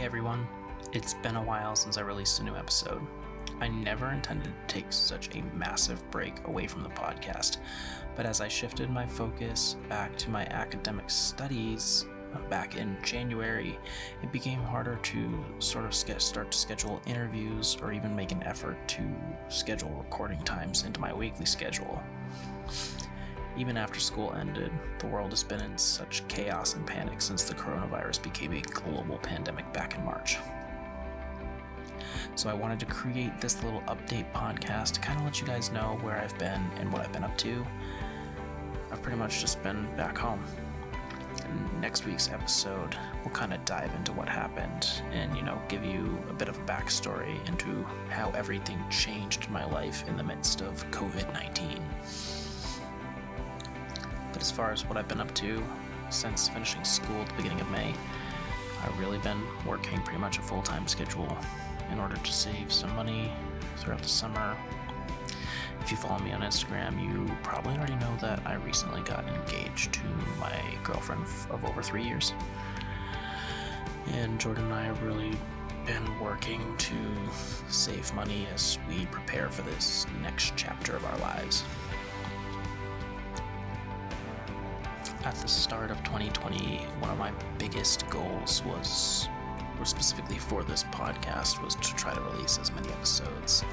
Hey everyone, it's been a while since I released a new episode. I never intended to take such a massive break away from the podcast, but as I shifted my focus back to my academic studies uh, back in January, it became harder to sort of start to schedule interviews or even make an effort to schedule recording times into my weekly schedule. Even after school ended, the world has been in such chaos and panic since the coronavirus became a global pandemic back in March. So I wanted to create this little update podcast to kind of let you guys know where I've been and what I've been up to. I've pretty much just been back home. And next week's episode, we'll kind of dive into what happened and, you know, give you a bit of a backstory into how everything changed my life in the midst of COVID 19. But as far as what I've been up to since finishing school at the beginning of May, I've really been working pretty much a full time schedule in order to save some money throughout the summer. If you follow me on Instagram, you probably already know that I recently got engaged to my girlfriend of over three years. And Jordan and I have really been working to save money as we prepare for this next chapter of our lives. At the start of 2020, one of my biggest goals was or specifically for this podcast, was to try to release as many episodes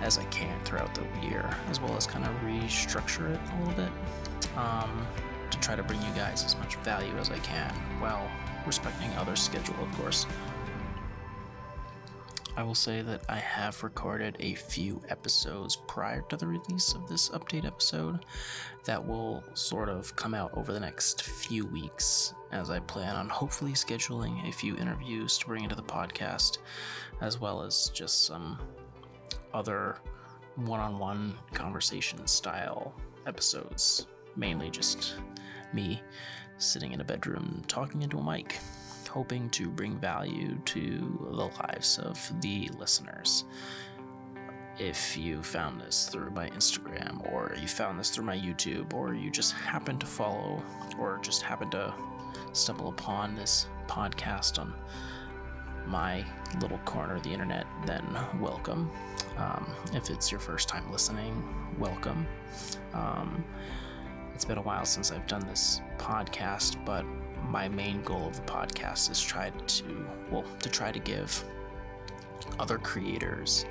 as I can throughout the year, as well as kind of restructure it a little bit um, to try to bring you guys as much value as I can while respecting others' schedule, of course. I will say that I have recorded a few episodes prior to the release of this update episode that will sort of come out over the next few weeks as I plan on hopefully scheduling a few interviews to bring into the podcast, as well as just some other one on one conversation style episodes. Mainly just me sitting in a bedroom talking into a mic hoping to bring value to the lives of the listeners. If you found this through my Instagram, or you found this through my YouTube, or you just happen to follow, or just happen to stumble upon this podcast on my little corner of the internet, then welcome. Um, if it's your first time listening, welcome. Um, it's been a while since I've done this podcast, but my main goal of the podcast is try to well to try to give other creators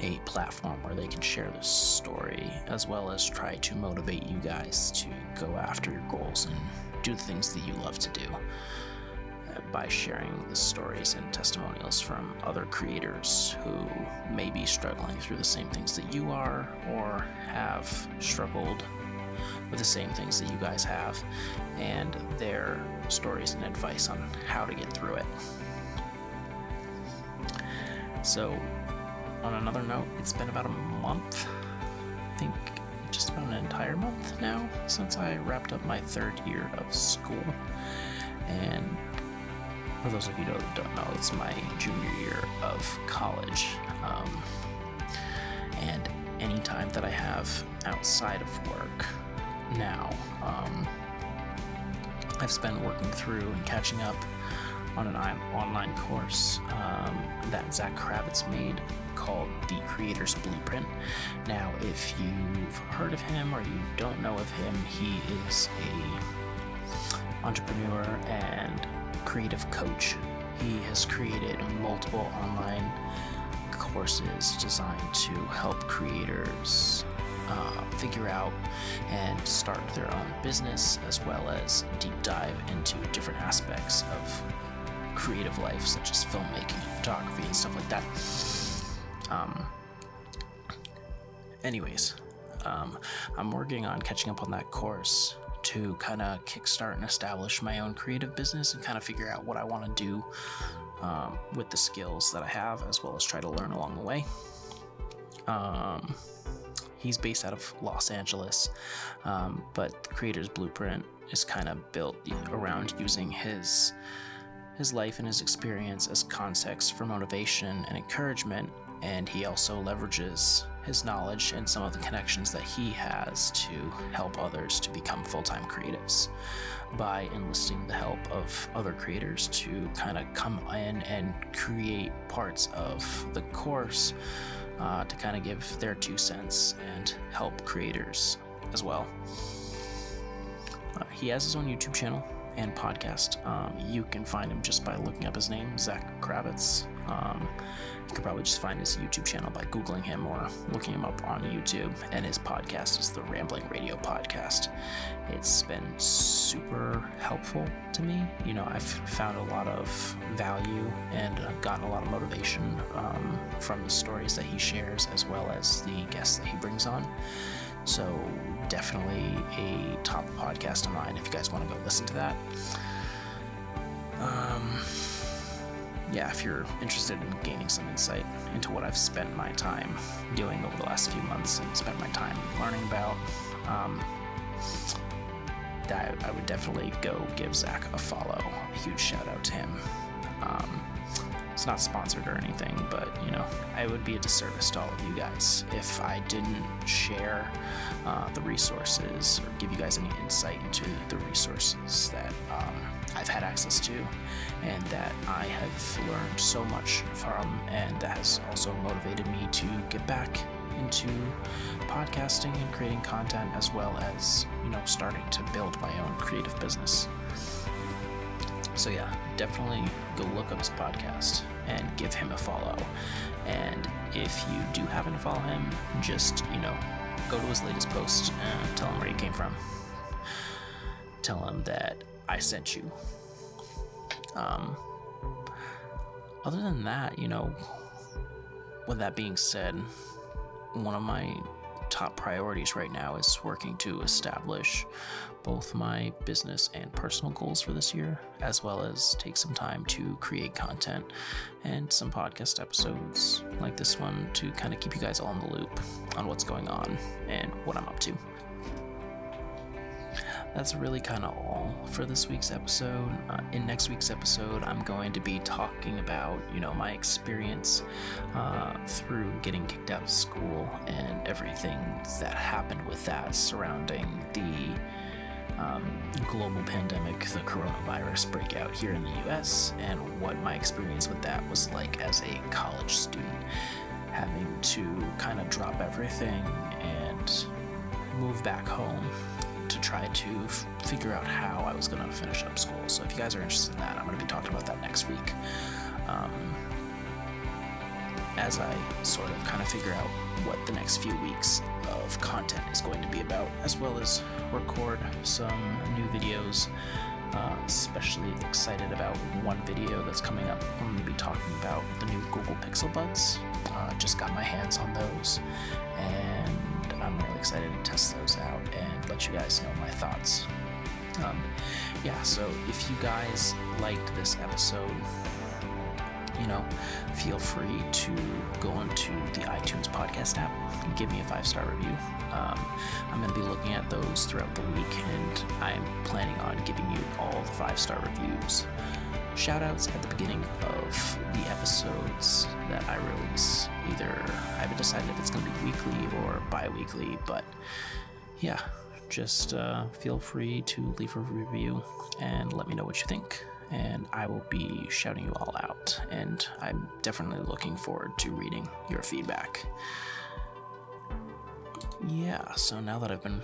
a platform where they can share their story as well as try to motivate you guys to go after your goals and do the things that you love to do uh, by sharing the stories and testimonials from other creators who may be struggling through the same things that you are or have struggled with the same things that you guys have and their stories and advice on how to get through it. So, on another note, it's been about a month, I think just about an entire month now, since I wrapped up my third year of school. And for those of you who don't know, it's my junior year of college. Um, and any time that I have outside of work, now. Um, I've spent working through and catching up on an online course um, that Zach Kravitz made called The Creator's Blueprint. Now, if you've heard of him or you don't know of him, he is a entrepreneur and creative coach. He has created multiple online courses designed to help creators uh, figure out and start their own business, as well as deep dive into different aspects of creative life, such as filmmaking, photography, and stuff like that. Um, anyways, um, I'm working on catching up on that course to kind of kickstart and establish my own creative business and kind of figure out what I want to do um, with the skills that I have, as well as try to learn along the way. Um, He's based out of Los Angeles, um, but the Creator's Blueprint is kind of built around using his his life and his experience as context for motivation and encouragement. And he also leverages his knowledge and some of the connections that he has to help others to become full time creatives by enlisting the help of other creators to kind of come in and create parts of the course uh, to kind of give their two cents and help creators as well. Uh, he has his own YouTube channel and podcast. Um, you can find him just by looking up his name, Zach Kravitz. Um, you could probably just find his YouTube channel by Googling him or looking him up on YouTube. And his podcast is the Rambling Radio Podcast. It's been super helpful to me. You know, I've found a lot of value and gotten a lot of motivation um, from the stories that he shares as well as the guests that he brings on. So, definitely a top podcast of mine if you guys want to go listen to that. Um, yeah, if you're interested in gaining some insight into what I've spent my time doing over the last few months and spent my time learning about, um, that I would definitely go give Zach a follow. A huge shout out to him. Um, it's not sponsored or anything, but you know, I would be a disservice to all of you guys if I didn't share uh, the resources or give you guys any insight into the resources that um, I've had access to and that I have learned so much from, and that has also motivated me to get back into podcasting and creating content as well as you know starting to build my own creative business. So yeah definitely go look up his podcast and give him a follow. And if you do happen to follow him just you know go to his latest post and tell him where he came from. Tell him that i sent you. Um, other than that you know with that being said one of my top priorities right now is working to establish both my business and personal goals for this year, as well as take some time to create content and some podcast episodes like this one to kind of keep you guys all in the loop on what's going on and what I'm up to that's really kind of all for this week's episode. Uh, in next week's episode, I'm going to be talking about, you know, my experience uh, through getting kicked out of school and everything that happened with that surrounding the um, global pandemic, the coronavirus breakout here in the US, and what my experience with that was like as a college student, having to kind of drop everything and move back home to try to f- figure out how I was going to finish up school. So if you guys are interested in that, I'm going to be talking about that next week. Um, as I sort of kind of figure out what the next few weeks of content is going to be about, as well as record some new videos. Uh, especially excited about one video that's coming up. I'm going to be talking about the new Google Pixel Buds. Uh, just got my hands on those, and I'm really excited to test those out and let you guys know my thoughts. Um, yeah, so if you guys liked this episode, you know, feel free to go onto the iTunes podcast app and give me a five star review. Um, I'm going to be looking at those throughout the week, and I'm planning on giving you all the five star reviews shout outs at the beginning of the episodes that I release. Either I haven't decided if it's going to be weekly or bi weekly, but yeah, just uh, feel free to leave a review and let me know what you think. And I will be shouting you all out. And I'm definitely looking forward to reading your feedback. Yeah, so now that I've been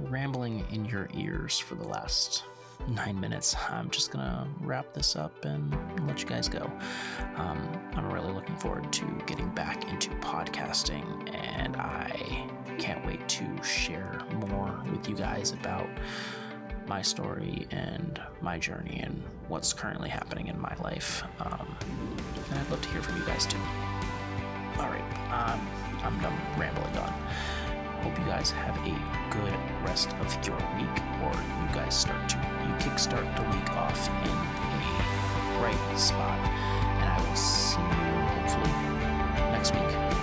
rambling in your ears for the last nine minutes, I'm just gonna wrap this up and let you guys go. Um, I'm really looking forward to getting back into podcasting, and I can't wait to share more with you guys about my story and my journey and what's currently happening in my life. Um, and I'd love to hear from you guys too. All right, um, I'm done rambling on. Hope you guys have a good rest of your week, or you guys start to you kickstart the week off in a bright spot. And I will see you hopefully next week.